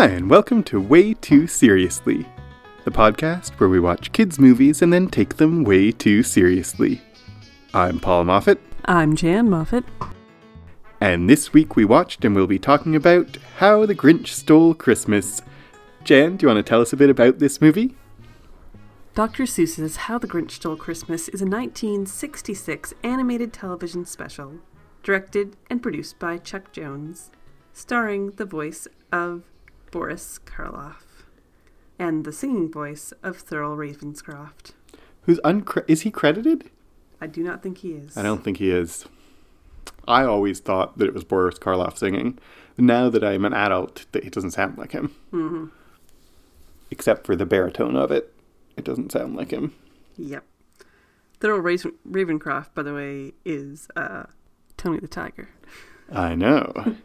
Hi, and welcome to Way Too Seriously, the podcast where we watch kids' movies and then take them way too seriously. I'm Paul Moffat, I'm Jan Moffat. and this week we watched and we'll be talking about How the Grinch Stole Christmas. Jan, do you want to tell us a bit about this movie? Dr. Seuss's How the Grinch Stole Christmas is a 1966 animated television special, directed and produced by Chuck Jones, starring the voice of Boris Karloff and the singing voice of Thurl Ravenscroft. Who's uncre- is he credited? I do not think he is. I don't think he is. I always thought that it was Boris Karloff singing. Now that I'm an adult, that it doesn't sound like him. hmm Except for the baritone of it. It doesn't sound like him. Yep. Thurl Raven- Ravencroft, by the way, is uh, Tony the Tiger. I know.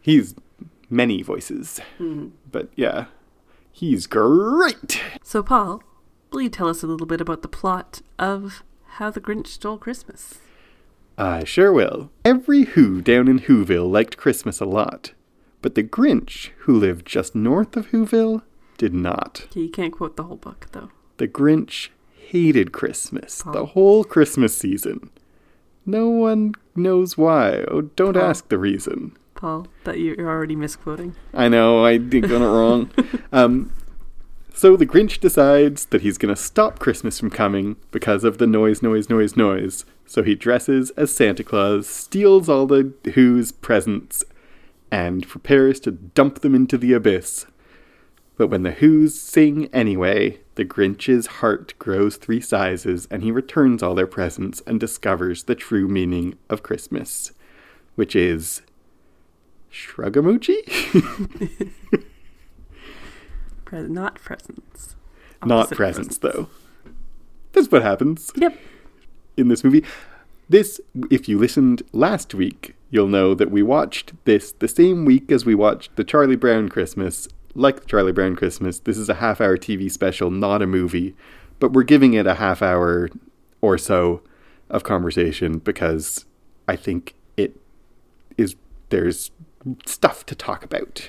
He's many voices. hmm But yeah, he's great. So, Paul, will you tell us a little bit about the plot of How the Grinch Stole Christmas? I sure will. Every Who down in Whoville liked Christmas a lot. But the Grinch, who lived just north of Whoville, did not. Okay, you can't quote the whole book, though. The Grinch hated Christmas, Oh. the whole Christmas season. No one knows why. Oh, don't Oh. ask the reason. Paul, that you're already misquoting. I know, I did got it wrong. Um, so the Grinch decides that he's going to stop Christmas from coming because of the noise, noise, noise, noise. So he dresses as Santa Claus, steals all the Who's presents, and prepares to dump them into the abyss. But when the Who's sing anyway, the Grinch's heart grows three sizes and he returns all their presents and discovers the true meaning of Christmas, which is Shrugamuchi? Pre- not presents. Not Opposite presents, though. That's what happens Yep. in this movie. This, if you listened last week, you'll know that we watched this the same week as we watched the Charlie Brown Christmas. Like the Charlie Brown Christmas, this is a half hour TV special, not a movie, but we're giving it a half hour or so of conversation because I think it is, there's stuff to talk about.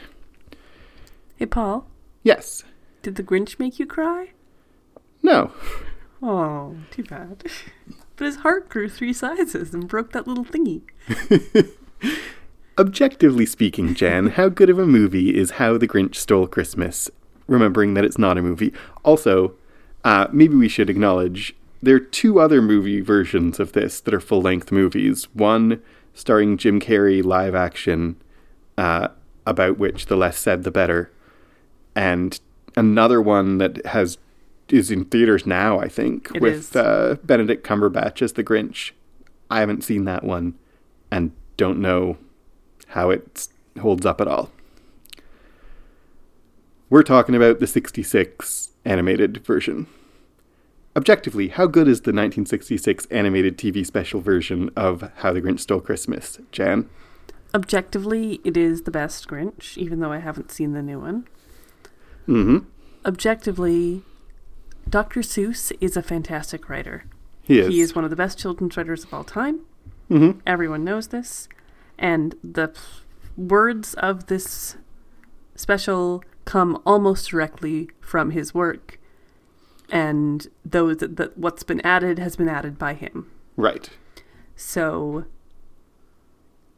Hey, Paul, Yes. did the Grinch make you cry? No. Oh, too bad. But his heart grew three sizes and broke that little thingy. Objectively speaking, Jan, how good of a movie is How the Grinch Stole Christmas? Remembering that it's not a movie. Also, uh, maybe we should acknowledge there are two other movie versions of this that are full length movies. One starring Jim Carrey live action, uh, about which the less said the better, and another one that has is in theaters now. I think It with. Uh, Benedict Cumberbatch as the Grinch. I haven't seen that one, and don't know how it holds up at all. We're talking about the 66 animated version. Objectively, how good is the 1966 animated TV special version of How the Grinch Stole Christmas, Jan? Objectively, it is the best Grinch, even though I haven't seen the new one. Mm-hmm. Objectively, Dr. Seuss is a fantastic writer. He is. He is one of the best children's writers of all time. Mm-hmm. Everyone knows this. And the p- words of this special come almost directly from his work. And those that, that what's been added has been added by him. Right. So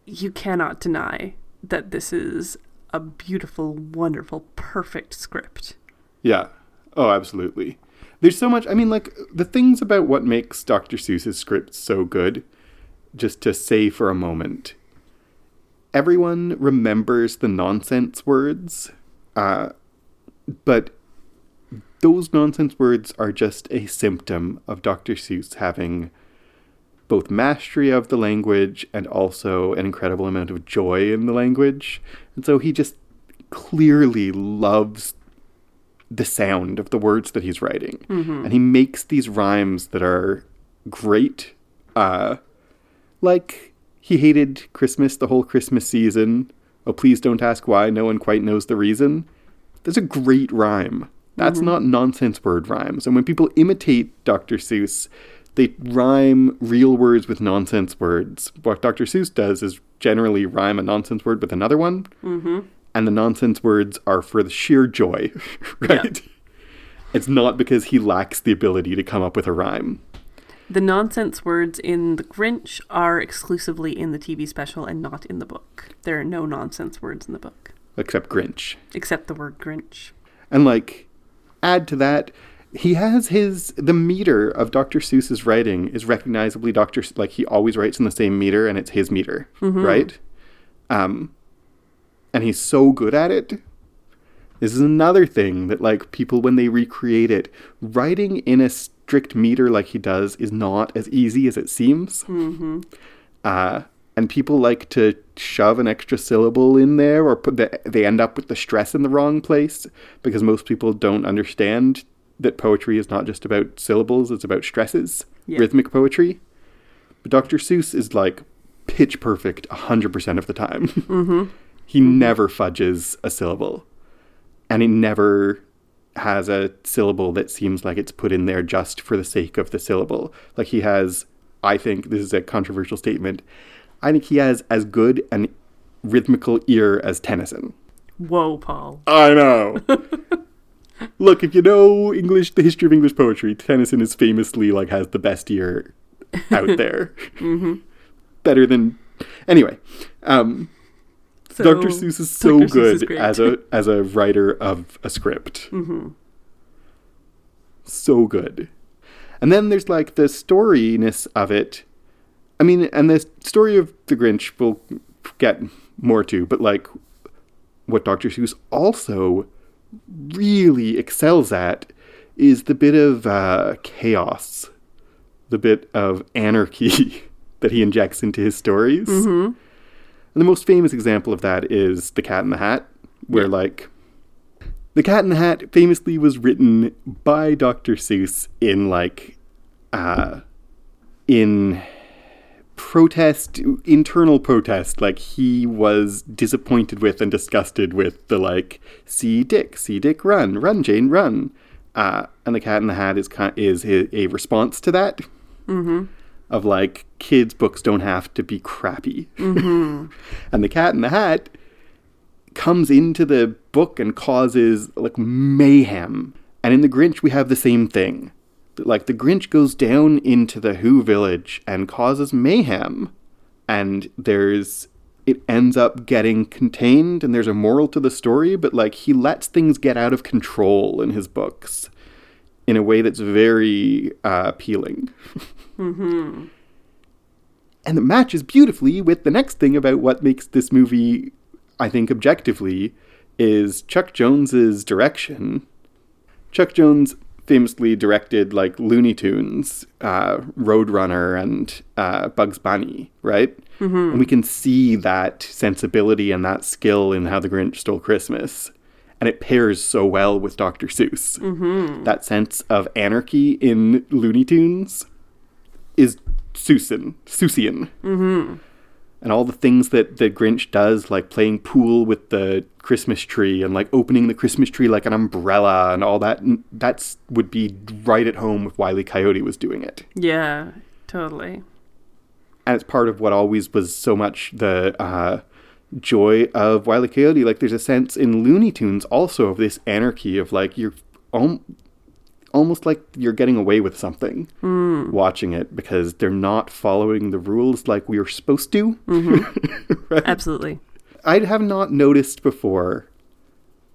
you cannot deny that this is a beautiful, wonderful, perfect script. Yeah. Oh, absolutely. There's so much. I mean, like, the things about what makes Dr. Seuss's scripts so good, just to say for a moment, everyone remembers the nonsense words, uh, but those nonsense words are just a symptom of Dr. Seuss having both mastery of the language and also an incredible amount of joy in the language. And so he just clearly loves the sound of the words that he's writing. And he makes these rhymes that are great. Uh, like, he hated Christmas the whole Christmas season. Oh, please don't ask why, no one quite knows the reason. There's a great rhyme. That's not nonsense word rhymes. And when people imitate Dr. Seuss, they rhyme real words with nonsense words. What Dr. Seuss does is generally rhyme a nonsense word with another one. Mm-hmm. and the nonsense words are for the sheer joy, right? It's not because he lacks the ability to come up with a rhyme. The nonsense words in The Grinch are exclusively in the TV special and not in the book. There are no nonsense words in the book, except Grinch. except the word Grinch. And like add to that, he has his the meter of Dr. Seuss's writing is recognizably Dr. Like he always writes in the same meter and it's his meter, right? Um and he's so good at it. This is another thing that like people when they recreate it, writing in a strict meter like he does is not as easy as it seems. Uh, and people like to shove an extra syllable in there or put the, they end up with the stress in the wrong place because most people don't understand that poetry is not just about syllables, it's about stresses, Yeah. rhythmic poetry. But Dr. Seuss is like pitch perfect 100% of the time. Mm-hmm. he never fudges a syllable. And he never has a syllable that seems like it's put in there just for the sake of the syllable. Like he has, I think, this is a controversial statement, I think he has as good an rhythmical ear as Tennyson. Whoa, Paul. I know. Look, if you know English, the history of English poetry, Tennyson is famously like has the best year out there. Better than anyway. Um, So, Dr. Seuss is so Dr. Good is as a as a writer of a script. Mm-hmm. So good. And then there's like the storyness of it. I mean, and the story of the Grinch we'll get more to, but like what Dr. Seuss also really excels at is the bit of uh, chaos, the bit of anarchy that he injects into his stories. Mm-hmm. And the most famous example of that is The Cat in the Hat, where, Yeah. like, The Cat in the Hat famously was written by Dr. Seuss in, like, uh, in protest, internal protest. Like, he was disappointed with and disgusted with the, like, see Dick, see Dick, run, run, Jane, run. Uh, and The Cat in the Hat is, kind is a, a response to that Mm-hmm. of like kids books don't have to be crappy Mm-hmm. and the cat in the hat comes into the book and causes like mayhem and in the grinch we have the same thing like the grinch goes down into the who village and causes mayhem and there's it ends up getting contained and there's a moral to the story but like he lets things get out of control in his books in a way that's very uh, appealing Mm-hmm. and it matches beautifully with the next thing about what makes this movie i think objectively is chuck jones's direction chuck jones famously directed like looney tunes uh, roadrunner and uh, bugs bunny right and we can see that sensibility and that skill in how the grinch stole christmas and it pairs so well with dr seuss that sense of anarchy in looney tunes is Seussian, Seussian. Mm-hmm. And all the things that the Grinch does, like playing pool with the Christmas tree and like opening the Christmas tree like an umbrella and all that, that's would be right at home if Wiley Coyote was doing it. Yeah, totally. And it's part of what always was so much the uh, joy of Wiley Coyote. Like there's a sense in Looney Tunes also of this anarchy of like you're al- almost like you're getting away with something hmm. watching it because they're not following the rules like we were supposed to. Mm-hmm. right? Absolutely. I have not noticed before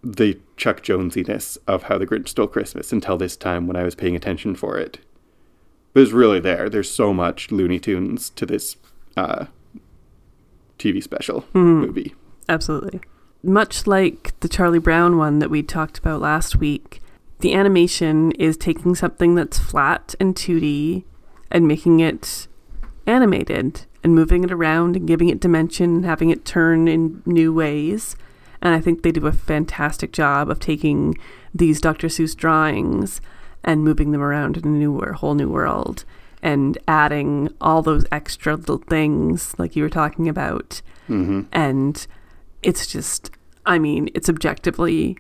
the Chuck Jonesiness of How the Grinch Stole Christmas until this time when I was paying attention for it. But it's really there. There's so much Looney Tunes to this uh, TV special hmm. movie. Absolutely. Much like the Charlie Brown one that we talked about last week, the animation is taking something that's flat and 2D and making it animated and moving it around and giving it dimension and having it turn in new ways. And I think they do a fantastic job of taking these Dr. Seuss drawings and moving them around in a new whole new world and adding all those extra little things like you were talking about hmm and it's just i mean it's objectively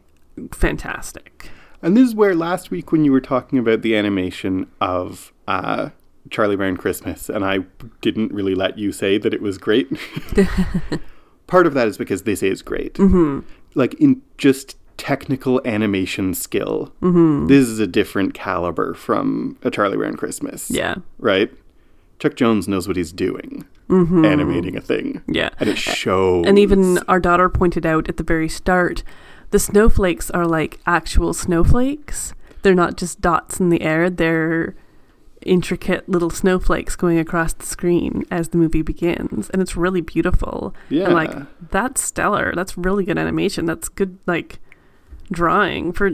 fantastic And this is where last week when you were talking about the animation of uh, Charlie Brown Christmas, and I didn't really let you say that it was great. Part of that is because this is great. mm-hmm. like in just technical animation skill, this is a different caliber from A Charlie Brown Christmas. Yeah. Right? Chuck Jones knows what he's doing, animating a thing. Yeah. And it shows. And even our daughter pointed out at the very start, the snowflakes are like actual snowflakes. They're not just dots in the air, they're intricate little snowflakes going across the screen as the movie begins. And it's really beautiful. Yeah. And like, that's stellar. That's really good animation. That's good, like, drawing for,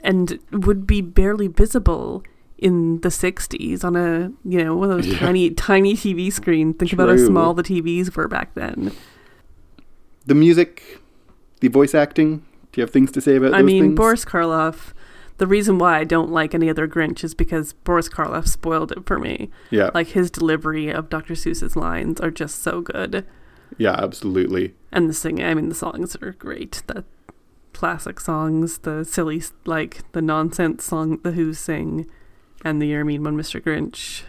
and would be barely visible in the 60s on a, you know, one of those Yeah. tiny, tiny TV screen. Think about how small the TVs were back then. the music, the voice acting. Do you have things to say about it? I mean, things? Boris Karloff. The reason why I don't like any other Grinch is because Boris Karloff spoiled it for me. Yeah. Like his delivery of Dr. Seuss's lines are just so good, yeah, absolutely. and the singing. I mean, the songs are great. The classic songs, the silly, like the nonsense song the Who sing, and the You're Mean One, Mr. Grinch.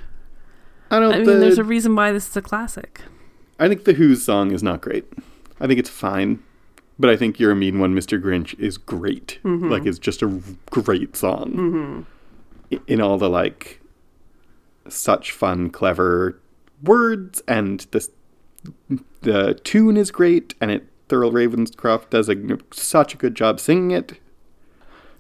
I don't. I mean, the, there's a reason why this is a classic. I think the Who's song is not great. I think it's fine, but I think "You're a Mean One, Mr. Grinch" is great. Mhm. Like, it's just a great song hmm in all the like such fun, clever words, and the the tune is great, and it Thurl Ravenscroft does a, such a good job singing it.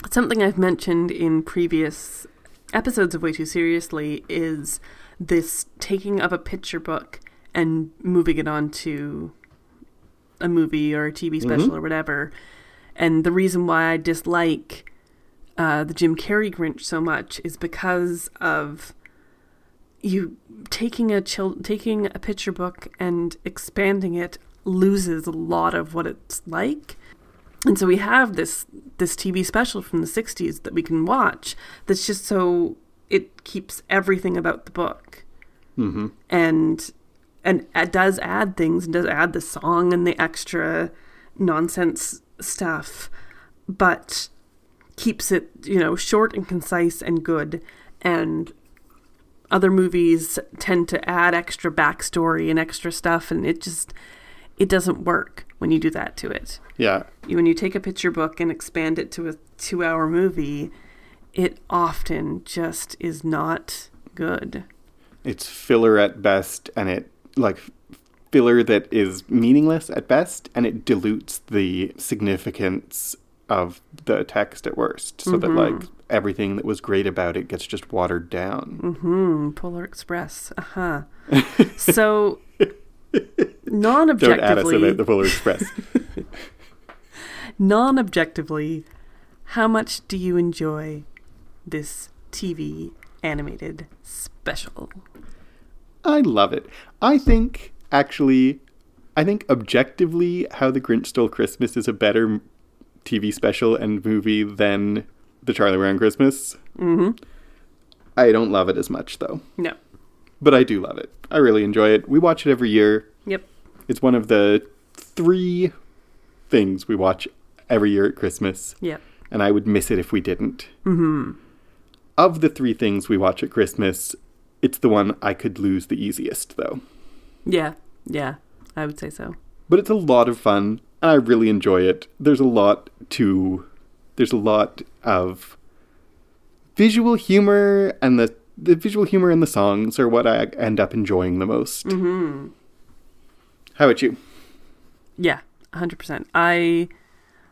Something I've mentioned in previous episodes of Way Too Seriously is this taking of a picture book and moving it onto a movie or a TV special Mhm. or whatever. And the reason why I dislike uh, the Jim Carrey Grinch so much is because of you taking a chil- taking a picture book and expanding it loses a lot of what it's like. And so we have this this TV special from the 60s that we can watch that's just so it keeps everything about the book hmm and and it does add things and does add the song and the extra nonsense stuff but keeps it you know short and concise and good. And other movies tend to add extra backstory and extra stuff and it just it doesn't work when you do that to it. Yeah, when you take a picture book and expand it to a two hour movie, it often just is not good. it's filler at best, and it like filler that is meaningless at best, and it dilutes the significance of the text at worst, so that like everything that was great about it gets just watered down. Hmm, Polar Express. Uh huh. so, non-objectively Don't add us about the Polar Express. non objectively, how much do you enjoy this TV animated special? I love it. I think actually, I think objectively, How the Grinch Stole Christmas is a better TV special and movie than The Charlie Brown Christmas. Mm-hmm. I don't love it as much though, No. but I do love it. I really enjoy it. We watch it every year. Yep. It's one of the three things we watch every year at Christmas, Yep. and I would miss it if we didn't. Mm-hmm. Of the three things we watch at Christmas, it's the one I could lose the easiest though. Yeah. Yeah. I would say so. but it's a lot of fun and I really enjoy it. There's a lot to there's a lot of visual humor and the the visual humor and the songs are what I end up enjoying the most. Mm-hmm. How about you? Yeah, 100%. I,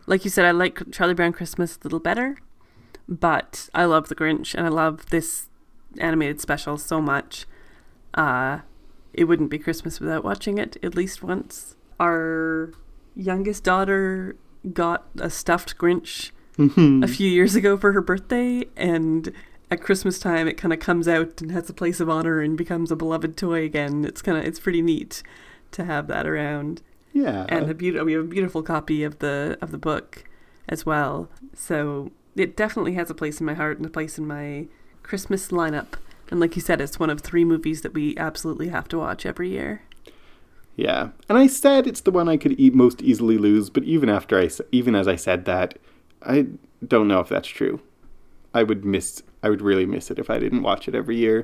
like you said, I like Charlie Brown Christmas a little better, but I love The Grinch and I love this animated special so much. Uh, it wouldn't be Christmas without watching it at least once. Our youngest daughter got a stuffed Grinch mm-hmm. a few years ago for her birthday, and at Christmas time it kind of comes out and has a place of honor and becomes a beloved toy again. It's kind of it's pretty neat to have that around Yeah. and a beautiful we have a beautiful copy of the of the book as well. So it definitely has a place in my heart and a place in my Christmas lineup. And like you said, it's one of three movies that we absolutely have to watch every year. yeah. And I said it's the one I could eat most easily lose, but even after I, even as I said that, I don't know if that's true. I would miss I would really miss it if I didn't watch it every year.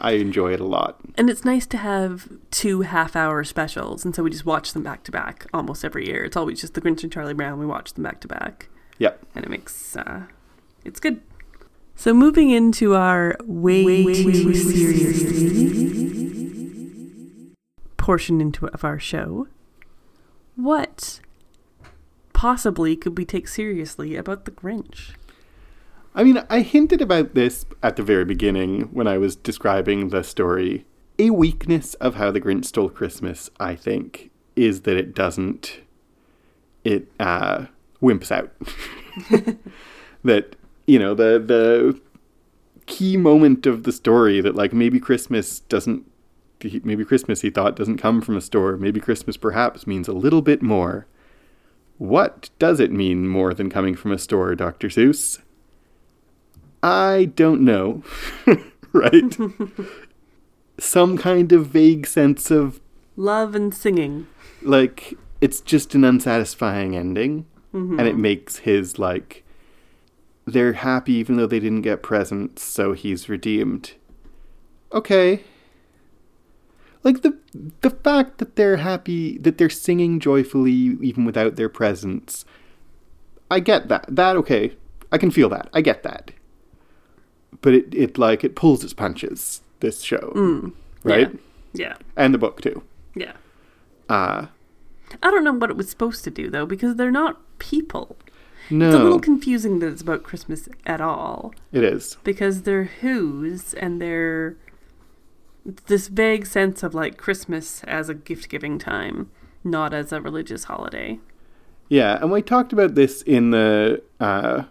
I enjoy it a lot. And it's nice to have two half hour specials, and so we just watch them back to back almost every year. It's always just The Grinch and Charlie Brown. We watch them back to back, Yep. and it makes uh, it's good. So moving into our way, too serious portion into of our show, what possibly could we take seriously about the Grinch? I mean, I hinted about this at the very beginning when I was describing the story. A weakness of How the Grinch Stole Christmas, I think, is that it doesn't. It uh, wimps out. that you know the the key moment of the story that like maybe Christmas doesn't. Maybe Christmas he thought doesn't come from a store. Maybe Christmas perhaps means a little bit more. What does it mean more than coming from a store, Dr. Seuss? I don't know. right? Some kind of vague sense of Love and singing. like it's just an unsatisfying ending Mm-hmm. and it makes his like they're happy even though they didn't get presents so he's redeemed. Okay. Like the the fact that they're happy that they're singing joyfully even without their presents. I get that. That okay. I can feel that. I get that. But it it like it pulls its punches this show. Right? Mm. Yeah. And the book too. Yeah. Uh I don't know what it was supposed to do though, because they're not people. No. It's a little confusing that it's about Christmas at all, it is. because they're who's and they're this vague sense of like Christmas as a gift giving time, not as a religious holiday. Yeah, and we talked about this in the uh,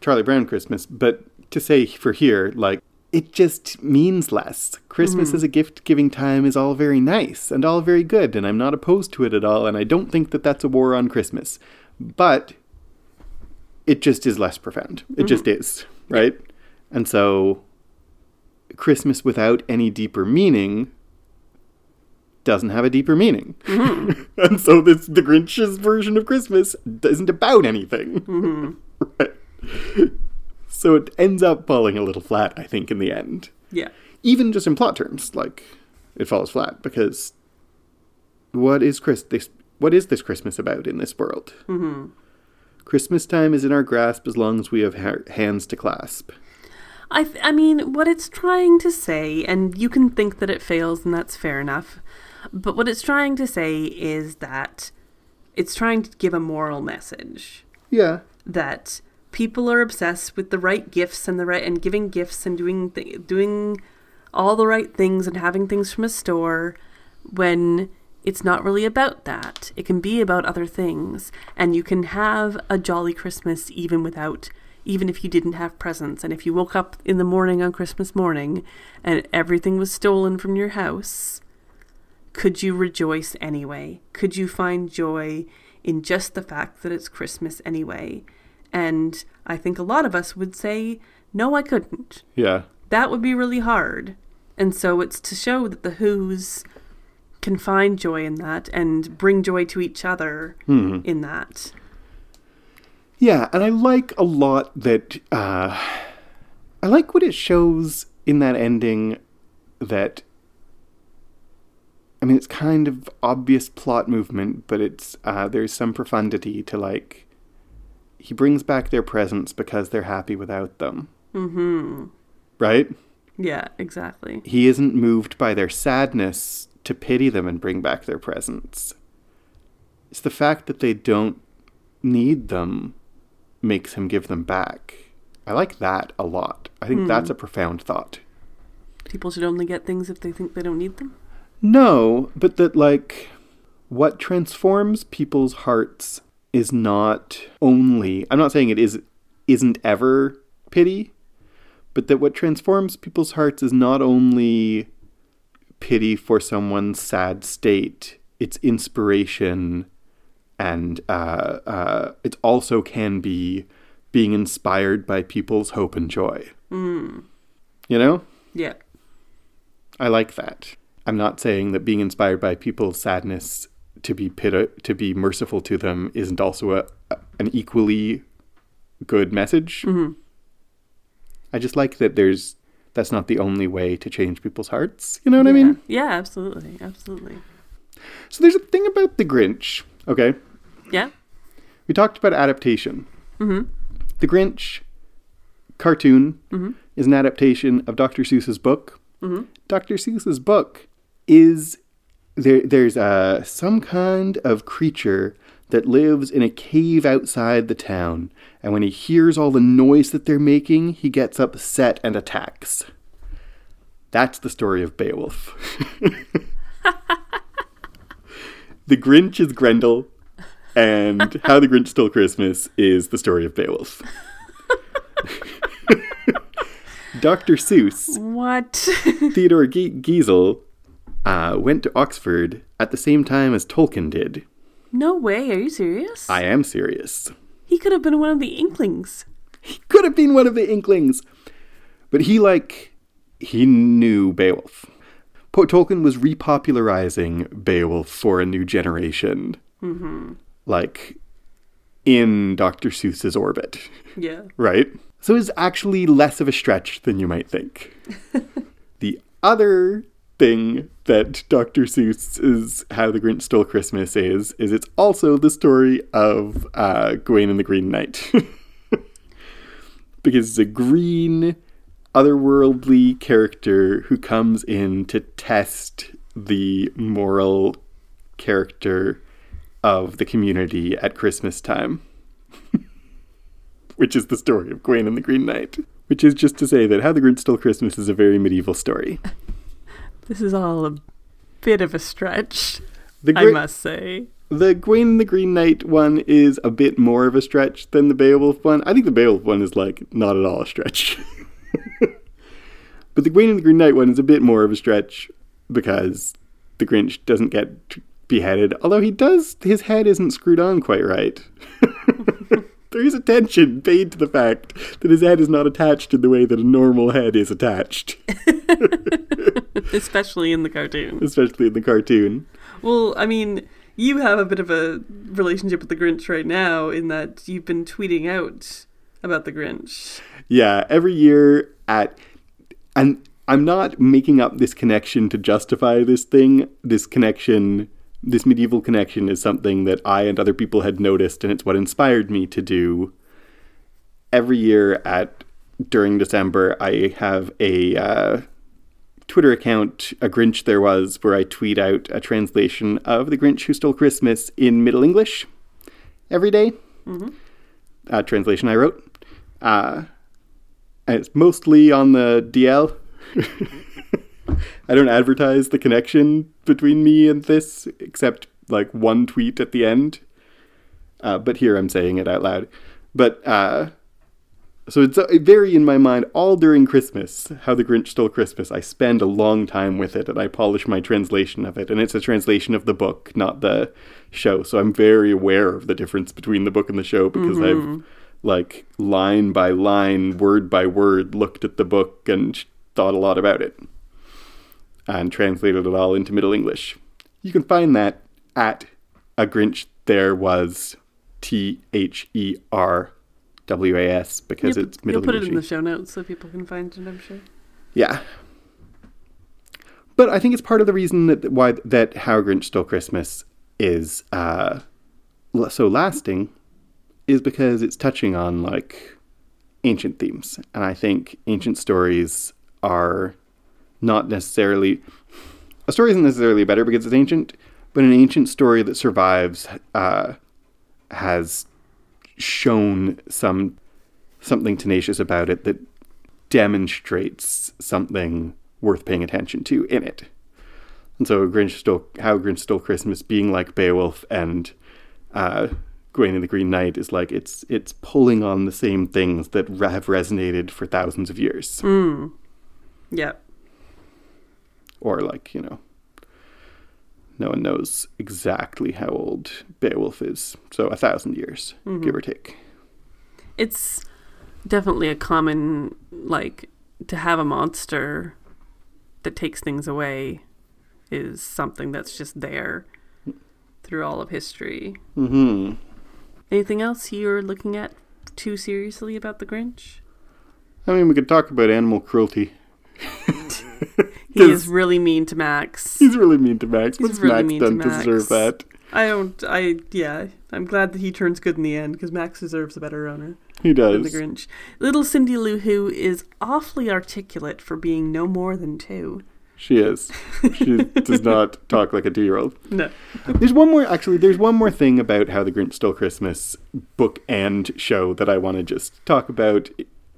Charlie Brown Christmas, but to say for here, like, it just means less. Christmas as a gift giving time is all very nice and all very good, and I'm not opposed to it at all, and I don't think that that's a war on Christmas. But it just is less profound. It just mm-hmm. is, right? And so Christmas without any deeper meaning doesn't have a deeper meaning. Mm-hmm. and so this the Grinch's version of Christmas isn't about anything. Mm-hmm. right. So it ends up falling a little flat, I think, in the end. Yeah. Even just in plot terms, like it falls flat because what is Chris this what is this Christmas about in this world? Mm-hmm. Christmas time is in our grasp as long as we have ha- hands to clasp. I, th- I mean, what it's trying to say, and you can think that it fails, and that's fair enough, but what it's trying to say is that it's trying to give a moral message Yeah. that people are obsessed with the right gifts and the right and giving gifts and doing th- doing all the right things and having things from a store when it's not really about that. It can be about other things and you can have a jolly Christmas even without even if you didn't have presents and if you woke up in the morning on Christmas morning and everything was stolen from your house could you rejoice anyway? Could you find joy in just the fact that it's Christmas anyway? And I think a lot of us would say, no, I couldn't. Yeah. That would be really hard. And so it's to show that the Who's can find joy in that and bring joy to each other Hmm. in that. Yeah, and I like a lot that uh, I like what it shows in that ending that I mean it's kind of obvious plot movement, but it's uh, there's some profundity to like he brings back their presents because they're happy without them. Mm-hmm. Right? Yeah, exactly. He isn't moved by their sadness to pity them and bring back their presents. It's the fact that they don't need them makes him give them back. I like that a lot. I think hmm. that's a profound thought. People should only get things if they think they don't need them. No, but that like what transforms people's hearts is not only I'm not saying it is isn't ever pity, but that what transforms people's hearts is not only pity for someone's sad state, it's inspiration and uh, uh, it also can be being inspired by people's hope and joy. You know? Yeah. I like that. I'm not saying that being inspired by people's sadness to be pit- to be merciful to them isn't also a, a- an equally good message. I just like that there's that's not the only way to change people's hearts. You know what I mean? Yeah, absolutely, absolutely. So there's a thing about the Grinch. Okay, Yeah. we talked about adaptation. Mm-hmm. The Grinch cartoon Mm-hmm. is an adaptation of Dr. Seuss's book. Mm-hmm. Dr. Seuss's book is there. There's uh, some kind of creature that lives in a cave outside the town, and when he hears all the noise that they're making, he gets upset and attacks. That's the story of Beowulf. the Grinch is Grendel, and How the Grinch Stole Christmas is the story of Beowulf. Dr. Seuss What? Theodor Ge- Geisel uh, went to Oxford at the same time as Tolkien did. No way. Are you serious? I am serious. he could have been one of the Inklings. He could have been one of the Inklings, but he like he knew Beowulf. Tolkien was repopularizing Beowulf for a new generation, mm-hmm. like in Dr. Seuss's orbit. Yeah. right? So it's actually less of a stretch than you might think. the other thing that Dr. Seuss is How the Grinch Stole Christmas is, is it's also the story of uh, Gawain and the Green Knight. because it's a green, otherworldly character who comes in to test the moral character of the community at Christmas time which is the story of Gawain and the Green Knight. Which is just to say that How the Grinch Stole Christmas is a very medieval story. This is all a bit of a stretch, The, I must say. the and the Green Knight one is a bit more of a stretch than the Beowulf one. I think the Beowulf one is like not at all a stretch. but the Gawain and the Green Knight one is a bit more of a stretch because the Grinch doesn't get beheaded, although he does, his head isn't screwed on quite right. there is attention paid to the fact that his head is not attached in the way that a normal head is attached, Especially in the cartoon. especially in the cartoon. Well, I mean, you have a bit of a relationship with the Grinch right now in that you've been tweeting out about the Grinch. Yeah, every year at and I'm not making up this connection to justify this thing. This connection, this medieval connection is something that I and other people had noticed and it's what inspired me to do every year at during December I have a uh, Twitter account, a Grinch there was, where I tweet out a translation of The Grinch Who Stole Christmas in Middle English every day. A translation I wrote. Uh, and it's mostly on the DL. I don't advertise the connection between me and this, except like one tweet at the end. Uh, but here I'm saying it out loud. But uh, so it's uh, very in my mind all during Christmas. How the Grinch Stole Christmas. I spend a long time with it, and I polish my translation of it. And it's a translation of the book, not the show. So I'm very aware of the difference between the book and the show because I've like line by line, word by word, looked at the book and thought a lot about it, and translated it all into Middle English. You can find that at a Grinch. There was T H E R W A S because You'll, it's Middle you'll put it in the show notes so people can find it, I'm sure. Yeah. But I think it's part of the reason that why that How Grinch Stole Christmas is uh, so lasting is because it's touching on like ancient themes, and I think ancient stories are not necessarily a story isn't necessarily better because it's ancient, but an ancient story that survives uh, has shown some something tenacious about it that demonstrates something worth paying attention to in it. And so Grinch stole how Grinch stole Christmas being like Beowulf and uh, Gawain and the Green Knight is like it's it's pulling on the same things that have resonated for thousands of years, Mm. Or like you know, no one knows exactly how old Beowulf is, so a thousand years, give or take. It's definitely a common, like, to have a monster that takes things away is something that's just there through all of history. Hmm. Anything else you're looking at too seriously about the Grinch? I mean, we could talk about animal cruelty. He is really mean to Max. He's really mean to Max. He's What's really Max done to, Max. deserve that? I don't. I yeah. I'm glad that he turns good in the end because Max deserves a better owner He does. the Grinch. Little Cindy Lou Who is awfully articulate for being no more than two. She is. She does not talk like a two-year-old. No. There's one more. Actually, there's one more thing about how the Grinch Stole Christmas book and show that I want to just talk about.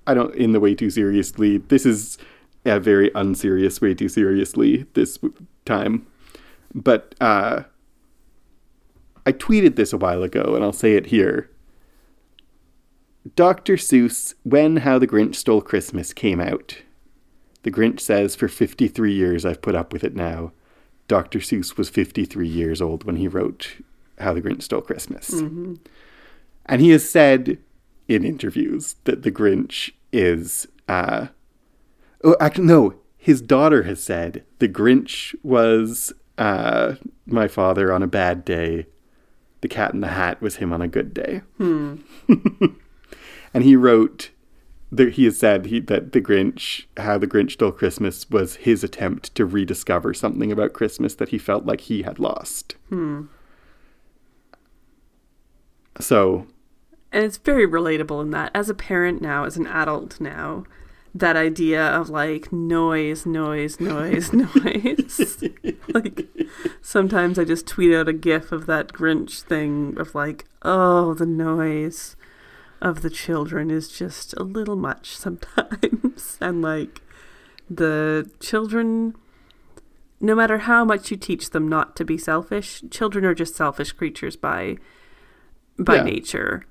I don't in the way too seriously. This is a very unserious way too seriously this time, but uh, I tweeted this a while ago, and I'll say it here. Dr. Seuss, when How the Grinch Stole Christmas came out, the Grinch says, For 53 years I've put up with it now. Dr. Seuss was 53 years old when he wrote How the Grinch Stole Christmas. And he has said in interviews that the Grinch is. Uh, oh, actually, no. His daughter has said the Grinch was uh, my father on a bad day. The Cat in the Hat was him on a good day. and he wrote that he has said he, that the Grinch, how the Grinch stole Christmas, was his attempt to rediscover something about Christmas that he felt like he had lost. So, And it's very relatable in that, as a parent now, as an adult now, that idea of like noise, noise, noise, noise. like sometimes I just tweet out a gif of that Grinch thing of like, oh, the noise of the children is just a little much sometimes. and like the children, no matter how much you teach them not to be selfish, children are just selfish creatures by by Yeah. nature.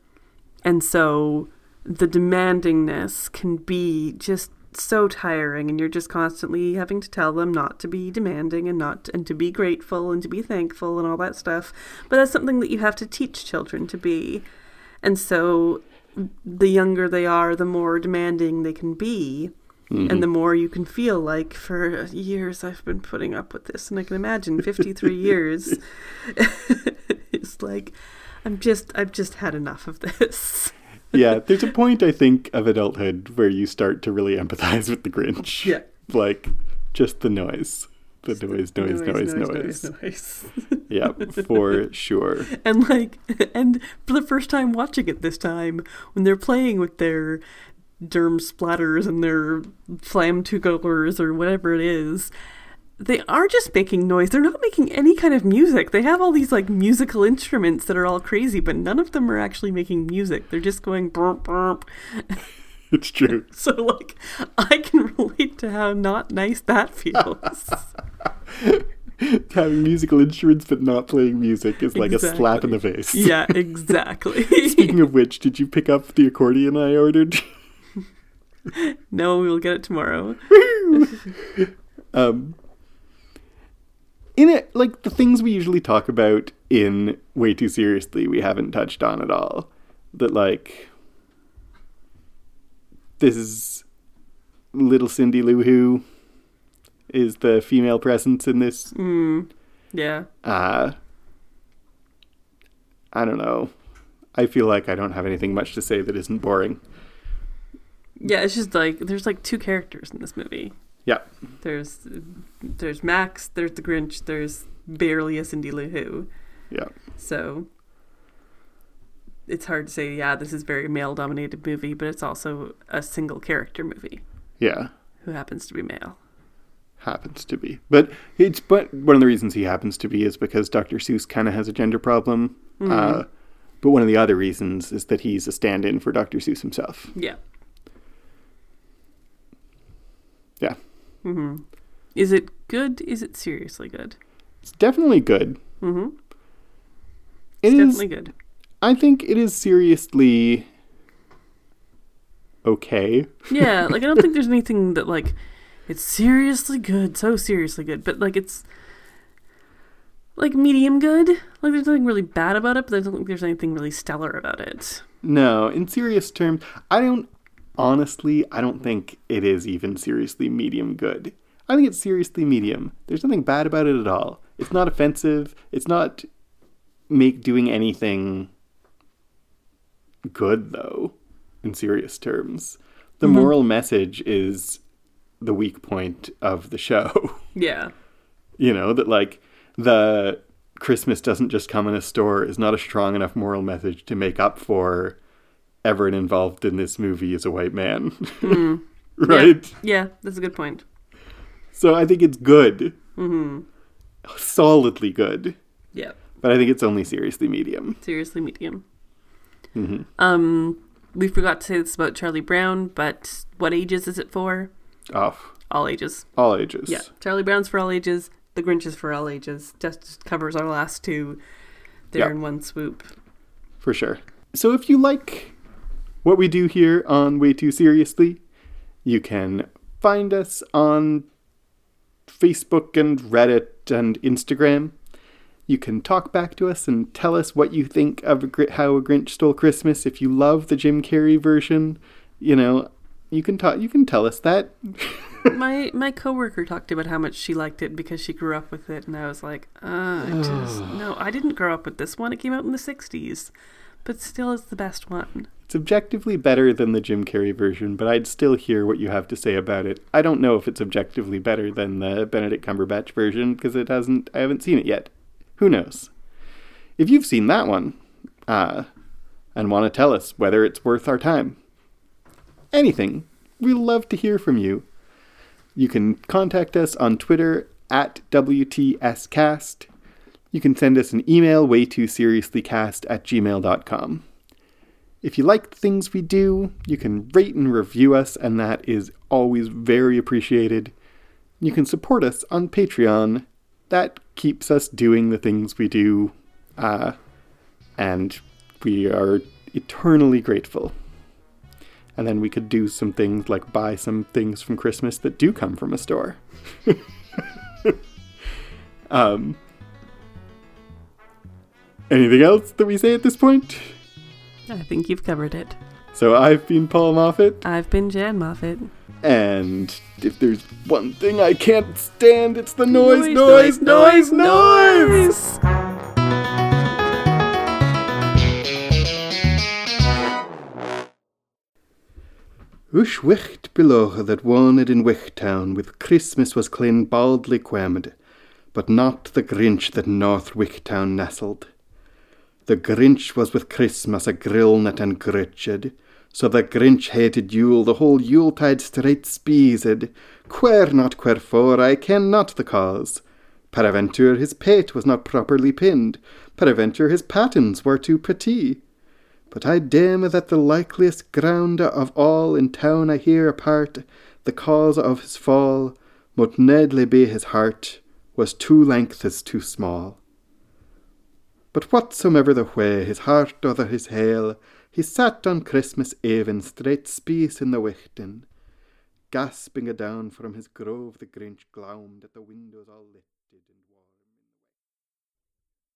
And so the demandingness can be just so tiring and you're just constantly having to tell them not to be demanding and not and to be grateful and to be thankful and all that stuff. But that's something that you have to teach children to be. And so the younger they are, the more demanding they can be. And mm-hmm. the more you can feel like for years I've been putting up with this, and I can imagine 53 years. it's like I'm just I've just had enough of this. Yeah, there's a point, I think, of adulthood where you start to really empathize with the Grinch. Yeah. Like, just the noise. The noise, noise, noise, noise. noise. Yeah, for sure. and like and for the first time watching it this time when they're playing with their derm splatters and their flam colors or whatever it is they are just making noise. They're not making any kind of music. They have all these like musical instruments that are all crazy but none of them are actually making music. They're just going burp burp. It's true. so like i can relate to how not nice that feels. Having musical instruments but not playing music is like a slap in the face. yeah exactly. Speaking of which, did you pick up the accordion I ordered? no we'll get it tomorrow. Um, in it, like the things we usually talk about in way too seriously, we haven't touched on at all. That like this is little Cindy Lou Who is the female presence in this. mm, yeah Uh, I don't know. I feel like I don't have anything much to say that isn't boring. Yeah, it's just like there's like two characters in this movie. Yeah. There's there's Max, there's the Grinch, there's barely a Cindy Lou Who. Yeah. So it's hard to say, yeah, this is a very male dominated movie, but it's also a single character movie Yeah. who happens to be male. happens to be. But it's but one of the reasons he happens to be is because Dr. Seuss kind of has a gender problem. Uh, but one of the other reasons is that he's a stand-in for Dr. Seuss himself. Yeah. Yeah, hmm Is it good? Is it seriously good? it's definitely good. Mm-hmm. It It's is. definitely good. I think it is seriously okay. Yeah, like I don't think there's anything that like it's seriously good, so seriously good, but like it's like medium good. Like there's nothing really bad about it, but I don't think there's anything really stellar about it. No, in serious terms, I don't. Honestly, I don't think it is even seriously medium good. I think it's seriously medium. There's nothing bad about it at all. It's not offensive. It's not make doing anything good though. In serious terms, The mm-hmm. moral message is the weak point of the show. Yeah. you know, that like the Christmas doesn't just come in a store is not a strong enough moral message to make up for everyone involved in this movie is a white man. right? Yeah, that's a good point. So I think it's good. Mm-hmm. Solidly good. Yeah. But I think it's only seriously medium. Seriously medium. Mm-hmm. Um, we forgot to say this about Charlie Brown, but what ages is it for? Off. All ages. All ages. Yeah. Charlie Brown's for all ages. The Grinch is for all ages. Just covers our last two there Yeah. in one swoop. For sure. So if you like what we do here on Way Too Seriously, you can find us on Facebook and Reddit and Instagram. You can talk back to us and tell us what you think of How a Grinch Stole Christmas. If you love the Jim Carrey version, you know, you can talk. You can tell us that. my my coworker talked about how much she liked it because she grew up with it, and I was like, uh, just, no, I didn't grow up with this one. It came out in the '60s, but still, it's the best one. It's objectively better than the Jim Carrey version, but I'd still hear what you have to say about it. I don't know if it's objectively better than the Benedict Cumberbatch version because it hasn't. I haven't seen it yet. Who knows? If you've seen that one, uh, and want to tell us whether it's worth our time, anything, we'd love to hear from you. You can contact us on Twitter at WTScast. You can send us an email, way too seriouslycast at gmail.com. If you like the things we do, you can rate and review us, and that is always very appreciated. You can support us on Patreon. That keeps us doing the things we do, uh, and we are eternally grateful. And then we could do some things like buy some things from Christmas that do come from a store. um, anything else that we say at this point? I think you've covered it. So I've been Paul Moffat, I've been Jan Moffat. and if there's one thing I can't stand, it's the noise, noise, noise, noise! Ush wicht below that wanted in Wichtown with Christmas was clean baldly quamed, but not the Grinch that North Wichtown nestled. The Grinch was with Christmas a grillnet and gritched, so the Grinch hated Yule the whole Yuletide straight speezed. Quare not querefore, I ken not the cause. Peradventure his pate was not properly pinned, peradventure his pattens were too pretty. But I deem that the likeliest ground of all in town I hear apart, the cause of his fall, mut nedly be his heart, was two lengths too small. But whatsoever the way, his heart or his hale, he sat on Christmas Eve in straight speece in the wichten, gasping adown from his grove the Grinch glowmed at the windows all and